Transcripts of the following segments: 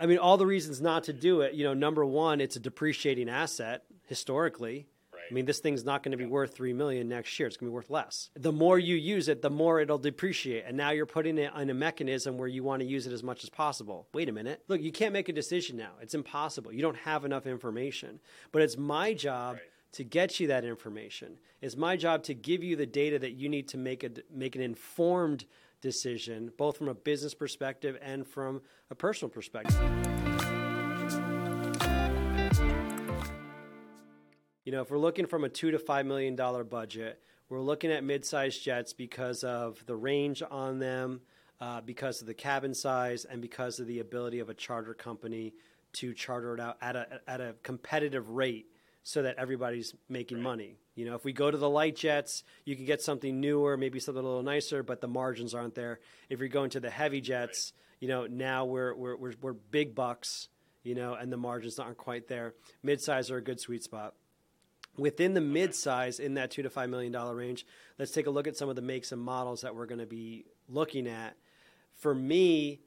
I mean, all the reasons not to do it. You know, number one, it's a depreciating asset historically. Right. I mean, this thing's not going to be worth three million next year. It's going to be worth less. The more you use it, the more it'll depreciate. And now you're putting it in a mechanism where you want to use it as much as possible. Wait a minute. Look, you can't make a decision now. It's impossible. You don't have enough information. But it's my job Right. to get you that information. It's my job to give you the data that you need to make a make an informed decision, both from a business perspective and from a personal perspective. You know, if we're looking from a two to five million dollar budget, we're looking at mid-sized jets because of the range on them, uh, because of the cabin size, and because of the ability of a charter company to charter it out at a at a competitive rate, so that everybody's making money. You know, if we go to the light jets, you can get something newer, maybe something a little nicer, but the margins aren't there. If you're going to the heavy jets, you know, now we're we're we're, we're big bucks, you know, and the margins aren't quite there. Mid-size are a good sweet spot within the mid-size in that two to five million dollar range let's take a look at some of the makes and models that we're going to be looking at for me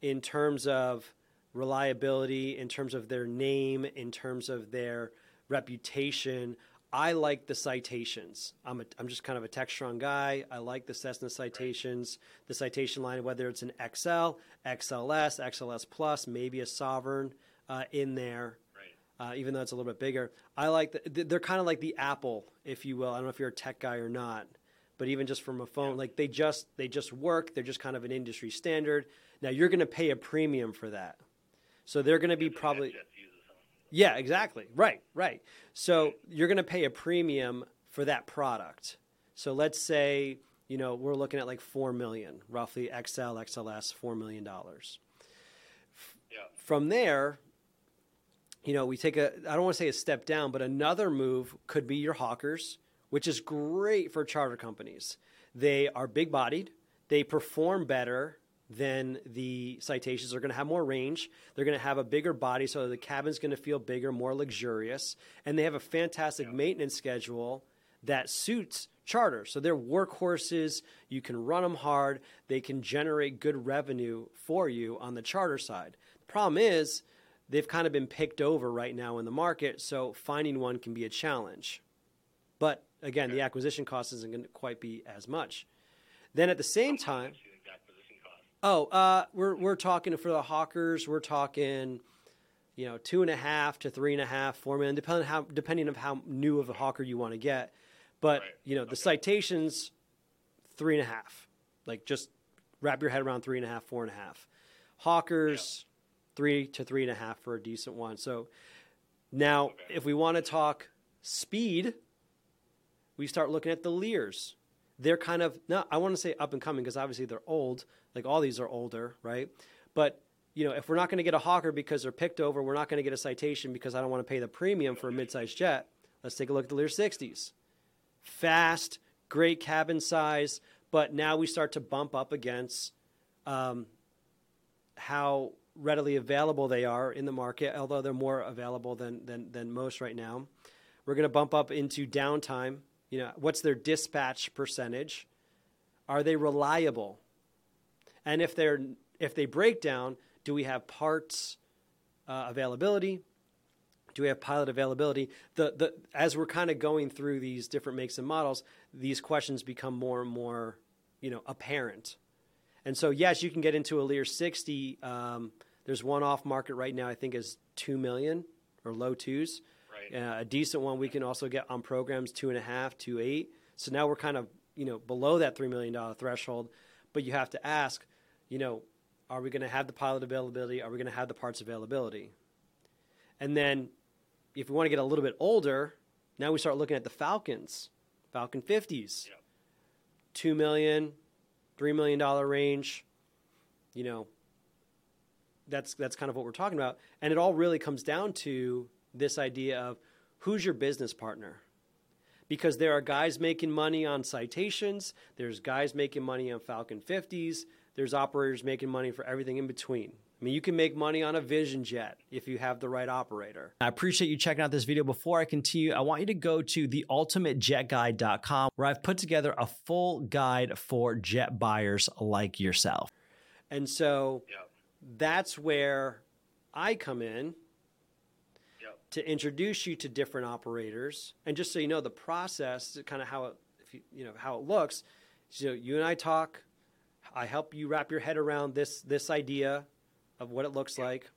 in terms of reliability in terms of their name in terms of their reputation i like the citations i'm, a, I'm just kind of a textron guy i like the cessna citations the citation line whether it's an xl xls xls plus maybe a sovereign uh, in there Right. uh, even though it's a little bit bigger. I like the, they're kind of like the Apple, if you will. I don't know if you're a tech guy or not, but even just from a phone, like they just they just work. They're just kind of an industry standard. Now you're going to pay a premium for that, so they're going to be probably Jets uses them. Yeah, exactly. Right, right. So you're going to pay a premium for that product. So let's say, you know, we're looking at like 4 million, roughly XL, XLS, 4 million dollars. Yeah. From there, you know, we take a I don't want to say a step down, but another move could be your Hawkers, which is great for charter companies. They are big bodied, they perform better than the citations. They're going to have more range. They're going to have a bigger body, so the cabin's going to feel bigger, more luxurious, and they have a fantastic maintenance schedule that suits charter. So they're workhorses. You can run them hard. They can generate good revenue for you on the charter side. The problem is they've kind of been picked over right now in the market, so finding one can be a challenge. But again, the acquisition cost isn't going to quite be as much. Then at the same time, What's the acquisition cost? Oh, uh, we're we're talking for the Hawkers. We're talking, you know, two and a half to three and a half, four million, depending how depending of how new of a Hawker you want to get. But Right. you know, the citations, three and a half. Like just wrap your head around three and a half, four and a half. Hawkers, three to three and a half for a decent one. So now, Okay. if we want to talk speed, we start looking at the Lears. They're kind of no, I want to say up and coming because obviously they're old. Like all these are older, right? But you know, if we're not going to get a hawker because they're picked over, we're not going to get a citation because I don't want to pay the premium for a mid-sized jet. Let's take a look at the Lear 60s. Fast, great cabin size, but now we start to bump up against um, how readily available they are in the market, although they're more available than, than, than most right now. We're going to bump up into downtime. You know, what's their dispatch percentage? Are they reliable? And if they're if they break down, do we have parts uh, availability? Do we have pilot availability? The the as we're kind of going through these different makes and models, these questions become more and more, you know, apparent. And so, yes, you can get into a Lear 60. Um, there's one off market right now, I think, is two million or low twos. Right. Uh, a decent one we can also get on programs two and a half, two eight. So now we're kind of you know below that three million dollar threshold, but you have to ask, you know, are we going to have the pilot availability? Are we going to have the parts availability? And then, if we want to get a little bit older, now we start looking at the Falcons, Falcon 50s, Yep. two million, three million dollar range. You know, that's that's kind of what we're talking about, and it all really comes down to this idea of who's your business partner. Because there are guys making money on citations, there's guys making money on Falcon 50s, there's operators making money for everything in between. I mean, you can make money on a Vision Jet if you have the right operator. I appreciate you checking out this video. Before I continue, I want you to go to theultimatejetguide.com where I've put together a full guide for jet buyers like yourself. And so Yep. that's where I come in Yep. to introduce you to different operators, and just so you know the process, kind of how it, if you, you know how it looks. So you and I talk. I help you wrap your head around this this idea of what it looks like,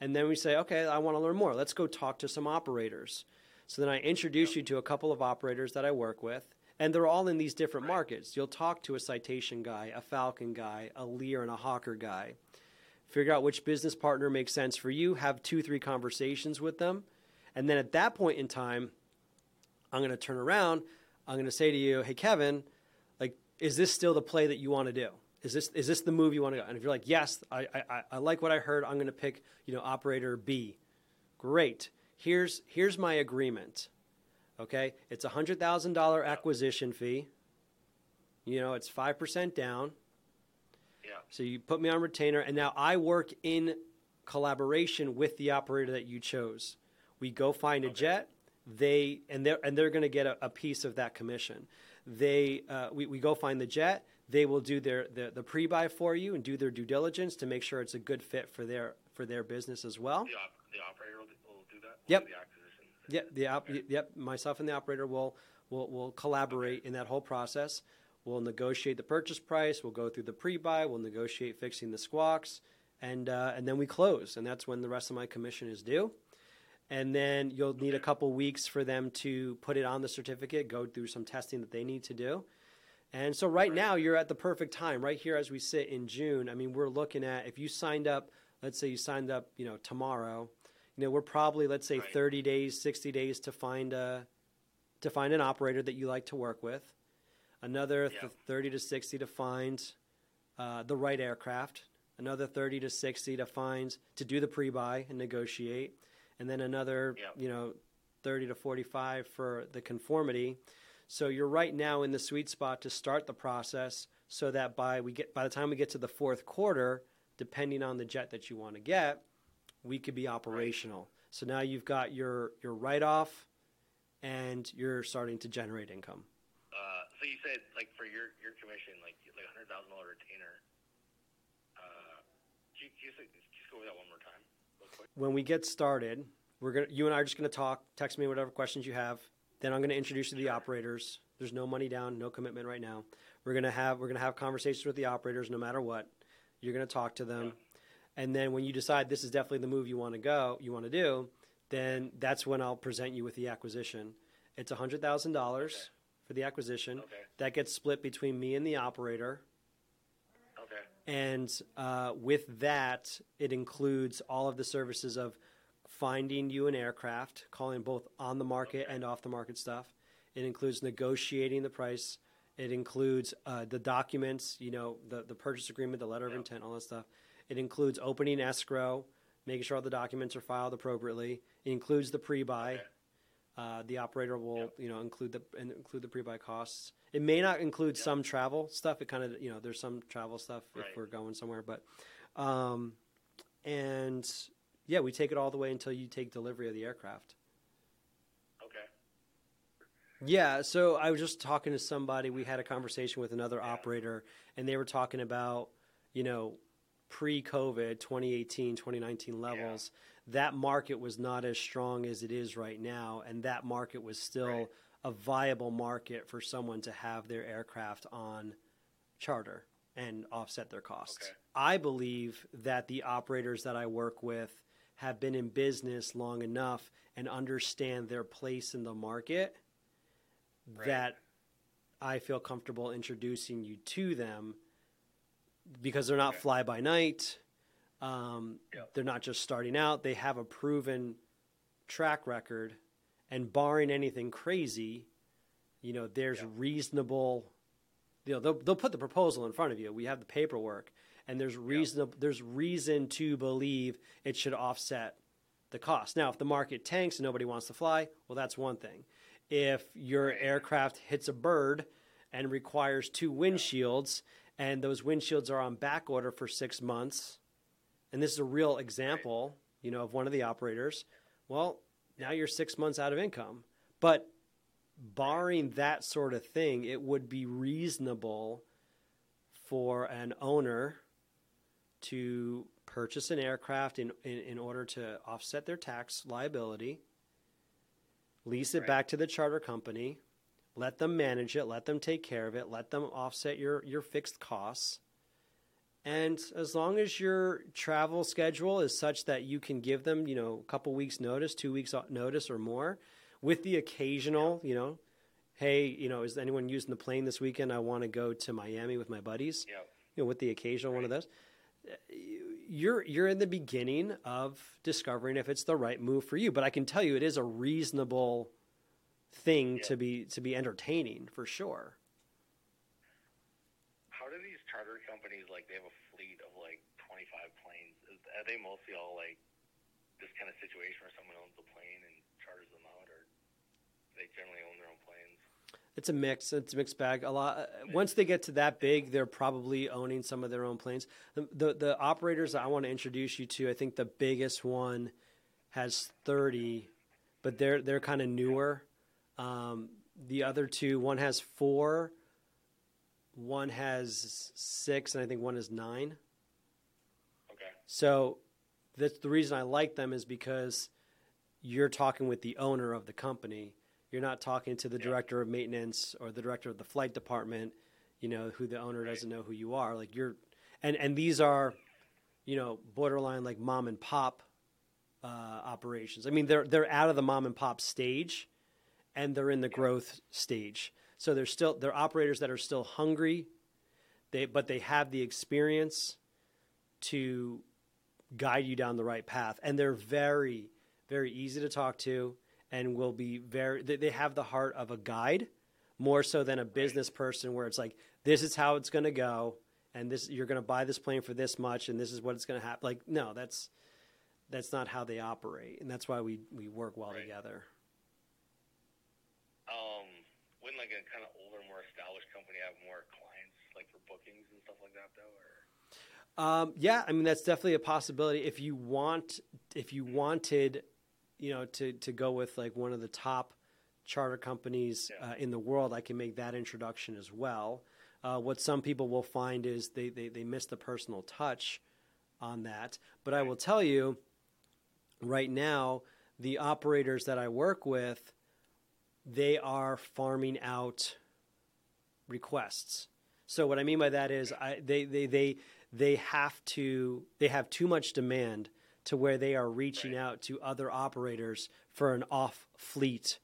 and then we say, okay, I want to learn more. Let's go talk to some operators. So then I introduce you to a couple of operators that I work with, and they're all in these different Right. markets. You'll talk to a citation guy, a falcon guy, a lear, and a hawker guy. Figure out which business partner makes sense for you. Have two, three conversations with them, and then at that point in time, I'm going to turn around. I'm going to say to you, "Hey, Kevin, like, is this still the play that you want to do? Is this is this the move you want to go?" And if you're like, "Yes, I I, I like what I heard. I'm going to pick you know operator B." Great. Here's here's my agreement. Okay, it's a hundred thousand dollar acquisition fee. You know, it's five percent down. Yeah. So you put me on retainer, and now I work in collaboration with the operator that you chose. We go find a jet. They and they're and they're going to get a, a piece of that commission. They uh, we, we go find the jet. They will do their the, the pre buy for you and do their due diligence to make sure it's a good fit for their for their business as well. The, op- the operator will, do- will do that. Yep. The. Yep, the op- Okay. yep. Myself and the operator will will will collaborate in that whole process. We'll negotiate the purchase price. We'll go through the pre-buy. We'll negotiate fixing the squawks, and uh, and then we close. And that's when the rest of my commission is due. And then you'll need a couple weeks for them to put it on the certificate, go through some testing that they need to do. And so right now you're at the perfect time, right here as we sit in June. I mean, we're looking at if you signed up, let's say you signed up, you know, tomorrow, you know, we're probably let's say Right. 30 days, 60 days to find a to find an operator that you like to work with. Another th- 30 to 60 to find uh, the right aircraft. Another 30 to 60 to find to do the pre-buy and negotiate, and then another, Yeah. you know, 30 to 45 for the conformity. So you're right now in the sweet spot to start the process so that by we get by the time we get to the fourth quarter, depending on the jet that you want to get, we could be operational. So now you've got your your write off and you're starting to generate income. Uh, so you said like for your your commission, like like a hundred thousand dollar retainer. Uh, can you, can you, just go over that one more time. When we get started, we're gonna you and I are just gonna talk, text me whatever questions you have. Then I'm gonna introduce you to the operators. There's no money down, no commitment right now. We're gonna have we're gonna have conversations with the operators no matter what. You're gonna talk to them. And then when you decide this is definitely the move you want to go, you want to do, then that's when I'll present you with the acquisition. It's hundred thousand Okay. dollars for the acquisition. Okay. That gets split between me and the operator. And uh, with that, it includes all of the services of finding you an aircraft, calling both on the market and off the market stuff. It includes negotiating the price. It includes uh, the documents, you know, the, the purchase agreement, the letter of Yep. intent, all that stuff. It includes opening escrow, making sure all the documents are filed appropriately. It includes the pre-buy. Okay. Uh, the operator will, Yep. you know, include the include the pre-buy costs. It may not include Yep. some travel stuff. It kind of, you know, there's some travel stuff Right. if we're going somewhere, but, um, and yeah, we take it all the way until you take delivery of the aircraft. Okay. Yeah, so I was just talking to somebody. We had a conversation with another Yeah. operator, and they were talking about, you know, pre COVID 2018, 2019 levels. That market was not as strong as it is right now, and that market was still Right. A viable market for someone to have their aircraft on charter and offset their costs. Okay. I believe that the operators that I work with have been in business long enough and understand their place in the market Right. that I feel comfortable introducing you to them because they're not Okay. fly by night. Um, Yep. They're not just starting out. They have a proven track record, and barring anything crazy, you know, there's Yep. reasonable. You know, they'll they'll put the proposal in front of you. We have the paperwork, and there's reasonable. There's reason to believe it should offset the cost. Now, if the market tanks and nobody wants to fly, well, that's one thing. If your aircraft hits a bird and requires two windshields, and those windshields are on back order for six months, and this is a real example, you know, of one of the operators. Well, now you're six months out of income. But barring that sort of thing, it would be reasonable for an owner to purchase an aircraft in, in, in order to offset their tax liability, lease it Right. back to the charter company, let them manage it, let them take care of it, let them offset your, your fixed costs. And as long as your travel schedule is such that you can give them, you know, a couple weeks notice, two weeks notice or more, with the occasional, you know, hey, you know, is anyone using the plane this weekend? I want to go to Miami with my buddies. Yep. You know, with the occasional one of those. Eh, you're you're in the beginning of discovering if it's the right move for you. But I can tell you, it is a reasonable thing Yeah. to be to be entertaining for sure. How do these charter companies like they have a fleet of like 25 planes? Is, are they mostly all like this kind of situation where someone owns the plane and charters them out, or they generally own their own planes? It's a mix. It's a mixed bag. A lot. Once they get to that big, they're probably owning some of their own planes. The the, the operators that I want to introduce you to, I think the biggest one has thirty, but they're they're kind of newer. Um, the other two, one has four, one has six, and I think one is nine. Okay. So that's the reason I like them is because you're talking with the owner of the company. You're not talking to the Yeah. director of maintenance or the director of the flight department, you know, who the owner Right. doesn't know who you are. Like you're and and these are, you know, borderline like mom and pop uh, operations. I mean, they're they're out of the mom and pop stage and they're in the growth stage. So they're still they're operators that are still hungry. They but they have the experience to guide you down the right path and they're very very easy to talk to and will be very they, they have the heart of a guide more so than a business person where it's like this is how it's going to go and this you're going to buy this plane for this much and this is what it's going to happen like no that's that's not how they operate and that's why we we work well Right. together wouldn't like a kind of older, more established company have more clients, like for bookings and stuff like that, though? Or Um, yeah, I mean that's definitely a possibility. If you want, if you wanted, you know, to to go with like one of the top charter companies Yeah. uh, in the world, I can make that introduction as well. Uh, what some people will find is they, they they miss the personal touch on that. But I will tell you, right now, the operators that I work with, they are farming out requests. So what I mean by that is I, they, they, they, they have to they have too much demand to where they are reaching Right. out to other operators for an off fleet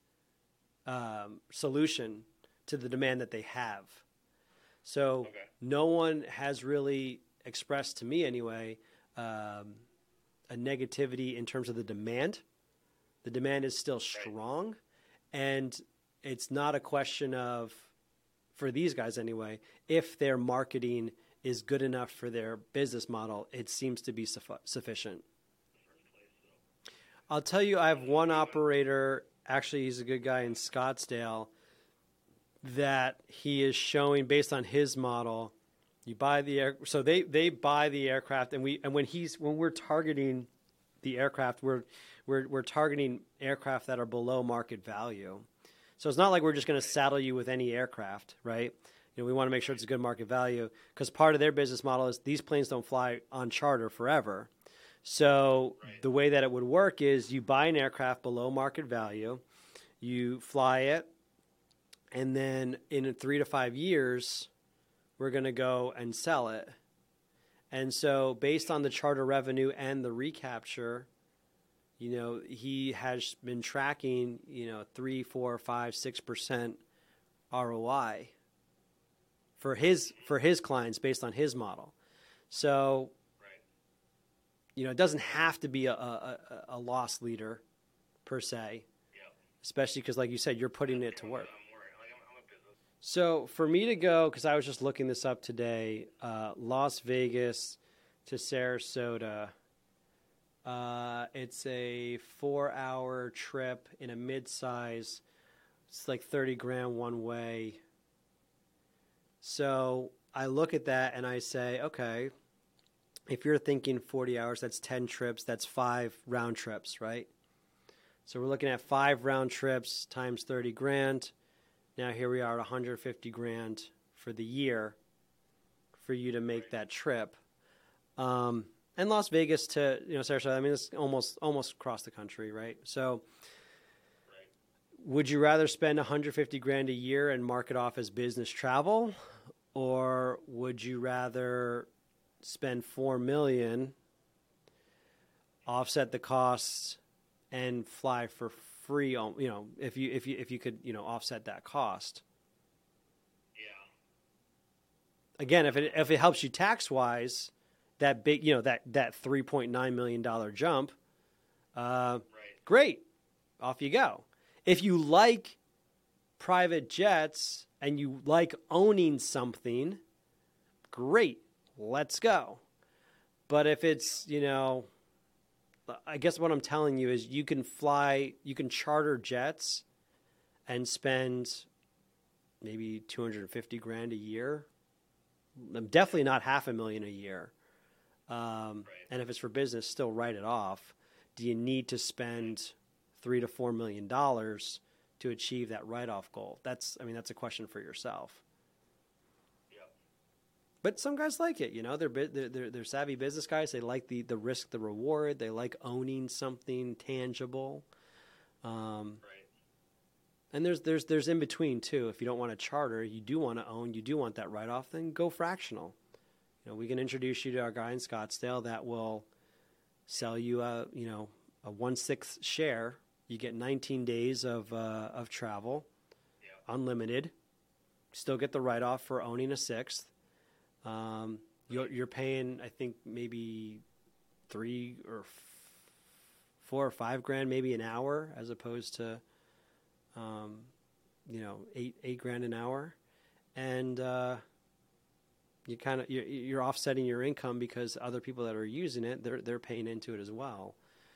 um, solution to the demand that they have. So Okay. no one has really expressed to me anyway um, a negativity in terms of the demand. The demand is still strong, and it's not a question of for these guys anyway if their marketing is good enough for their business model. It seems to be suffi- sufficient. I'll tell you, I have one operator. Actually, he's a good guy in Scottsdale. That he is showing based on his model. You buy the air, so they they buy the aircraft, and we and when he's when we're targeting the aircraft, we're we're we're targeting aircraft that are below market value. So it's not like we're just going to saddle you with any aircraft, right? You know, we want to make sure it's a good market value because part of their business model is these planes don't fly on charter forever. So Right. the way that it would work is you buy an aircraft below market value, you fly it, and then in three to five years, we're going to go and sell it. And so, based on the charter revenue and the recapture, you know, he has been tracking, you know, three, four, five, six percent ROI for his for his clients based on his model. So, right. you know, it doesn't have to be a, a, a- loss leader per se, Yeah. especially because, like you said, you're putting it to work. I'm. Like I'm, I'm a. So for me to go, because I was just looking this up today, uh, Las Vegas to Sarasota. Uh, it's a four-hour trip in a mid-size. It's like thirty grand one way. So I look at that and I say, okay, if you're thinking forty hours, that's ten trips. That's five round trips, right? So we're looking at five round trips times thirty grand. Now here we are at 150 grand for the year for you to make that trip. Um, and Las Vegas to you know Sarasota. I mean, it's almost almost across the country, right? So, would you rather spend 150 grand a year and mark it off as business travel, or would you rather spend four million, offset the costs, and fly for free? You know, if you if you if you could you know offset that cost. Yeah. again, if it if it helps you tax wise, that big you know that that three point nine million dollar jump, uh, Right. great, off you go. If you like private jets and you like owning something, great, let's go. But if it's you know, I guess what I'm telling you is you can fly, you can charter jets, and spend maybe 250 grand a year I'm definitely not half a million a year. Um, Right. And if it's for business, still write it off. Do you need to spend three to four million dollars to achieve that write-off goal? That's, I mean, that's a question for yourself. Yep. But some guys like it, you know. They're, they're they're they're savvy business guys. They like the the risk, the reward. They like owning something tangible. Um, Right. and there's there's there's in between too. If you don't want to charter, you do want to own, you do want that write off, then go fractional. Know, we can introduce you to our guy in Scottsdale that will sell you a you know a one sixth share. You get 19 days of uh, of travel, Yeah. unlimited. Still get the write off for owning a sixth. Um, you're, you're paying, I think, maybe three or four or five grand, maybe an hour, as opposed to um, you know, eight eight grand an hour, and uh, you kind of you're, you're offsetting your income because other people that are using it, they're they're paying into it as well.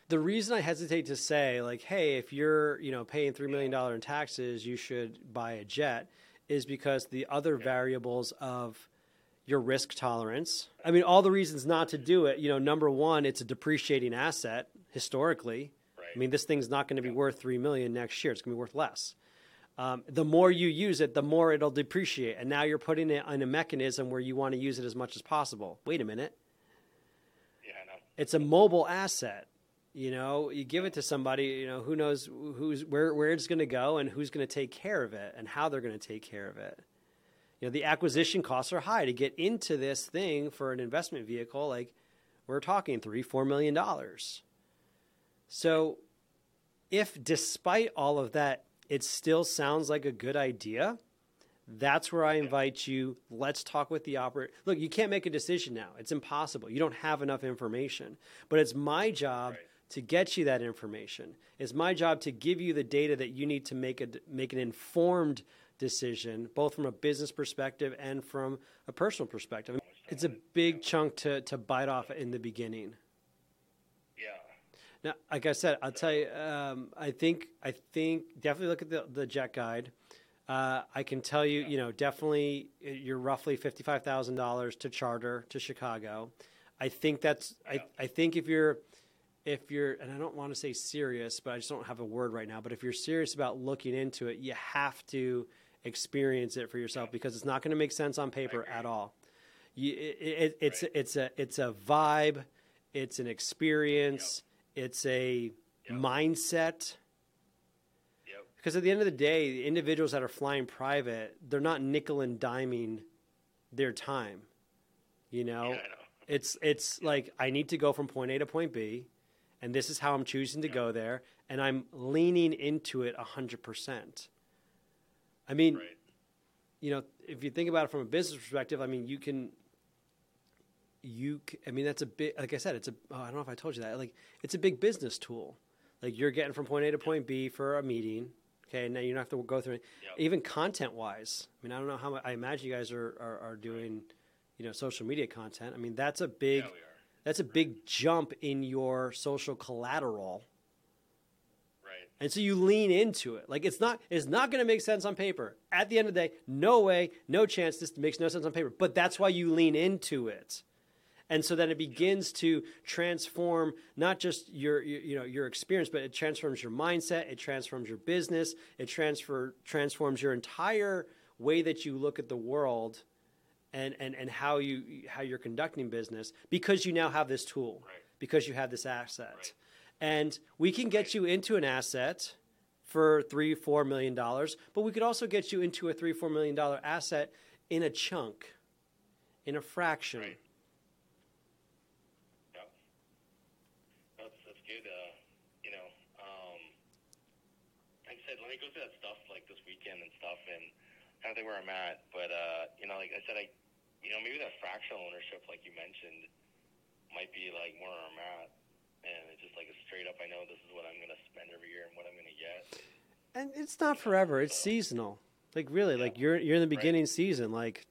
The reason I hesitate to say like, hey, if you're you know paying three million dollar in taxes, you should buy a jet, is because the other variables of your risk tolerance. I mean, all the reasons not to do it. You know, number one, it's a depreciating asset historically. Right. I mean, this thing's not going to be worth three million next year. It's going to be worth less. Um, the more you use it, the more it'll depreciate. And now you're putting it in a mechanism where you want to use it as much as possible. Wait a minute. Yeah, I know. It's a mobile asset. You know, you give it to somebody. You know, who knows who's where where it's going to go and who's going to take care of it and how they're going to take care of it. You know, the acquisition costs are high to get into this thing for an investment vehicle. Like we're talking three four million dollars. So, if despite all of that, it still sounds like a good idea, that's where I invite you. Let's talk with the operator. Look, you can't make a decision now. It's impossible. You don't have enough information. But it's my job Right. to get you that information. It's my job to give you the data that you need to make a make an informed decision, both from a business perspective and from a personal perspective. It's a big chunk to to bite off in the beginning. Now, like I said, I'll tell you. Um, I think I think definitely look at the the jet guide. Uh, I can tell you, you know, definitely uh, you're roughly fifty five thousand dollars to charter to Chicago. I think that's. I, I think if you're if you're and I don't want to say serious, but I just don't have a word right now. But if you're serious about looking into it, you have to experience it for yourself because it's not going to make sense on paper at all. You, it, it, it's Right. it's a it's a vibe, it's an experience, it's a Yep. mindset. Yep. Because at the end of the day, the individuals that are flying private, they're not nickel and diming their time. You know, Yeah, know. it's it's like I need to go from point A to point B, and this is how I'm choosing to go there, and I'm leaning into it hundred percent. I mean, Right. you know, if you think about it from a business perspective, I mean, you can, you, c- I mean, that's a big, like I said, it's a, oh, I don't know if I told you that, like, it's a big business tool. Like, you're getting from point A to point B for a meeting. Okay. And now you don't have to go through it. Yep. Even content wise, I mean, I don't know how much, I imagine you guys are, are, are doing, you know, social media content. I mean, that's a big, Yeah, that's a big jump in your social collateral. Right. And so you lean into it. Like it's not it's not going to make sense on paper. At the end of the day, no way, no chance this makes no sense on paper. But that's why you lean into it. And so then it begins to transform not just your, your you know your experience, but it transforms your mindset, it transforms your business, it transfer transforms your entire way that you look at the world and, and, and how you how you're conducting business because you now have this tool Right. because you have this asset Right. and we can get you into an asset for three four million dollars but we could also get you into a three four million dollar asset in a chunk in a fraction Right. Yeah. That's that's good. Uh, you know, um, like I said, let me go through that stuff like this weekend and stuff, and kind of think where I'm at. But uh, you know, like I said, I, you know, maybe that fractional ownership, like you mentioned, might be like more where I'm at, and it's just like a straight up. I know this is what I'm gonna spend every year and what I'm gonna get. and it's not forever it's seasonal like really like you're you're in the beginning season like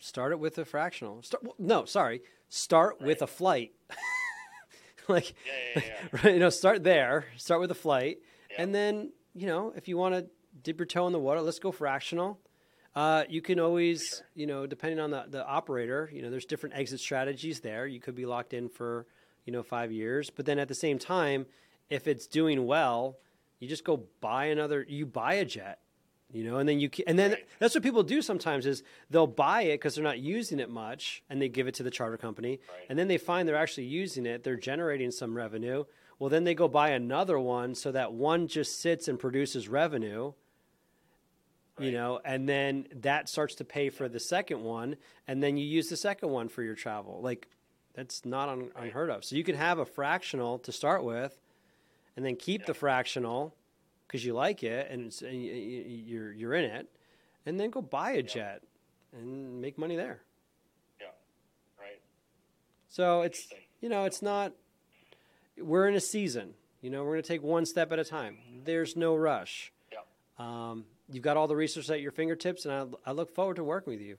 start it with a fractional start, no sorry start with a flight like Yeah, yeah, yeah. right you know start there start with a flight Yeah. and then you know if you want to dip your toe in the water let's go fractional. Uh, you can always you know depending on the, the operator you know there's different exit strategies there. You could be locked in for you know five years. But then at the same time if it's doing well you just go buy another you buy a jet you know and then you and then that's what people do sometimes is they'll buy it because they're not using it much and they give it to the charter company. Right. and then they find they're actually using it they're generating some revenue well then they go buy another one so that one just sits and produces revenue you know and then that starts to pay for the second one and then you use the second one for your travel like that's not un- Right. unheard of so you can have a fractional to start with and then keep the fractional because you like it and, it's, and you're you're in it, and then go buy a jet and make money there. Yeah. Right. So it's you know it's not. We're in a season. You know we're going to take one step at a time. There's no rush. Yeah. Um, you've got all the resources at your fingertips, and I, I look forward to working with you.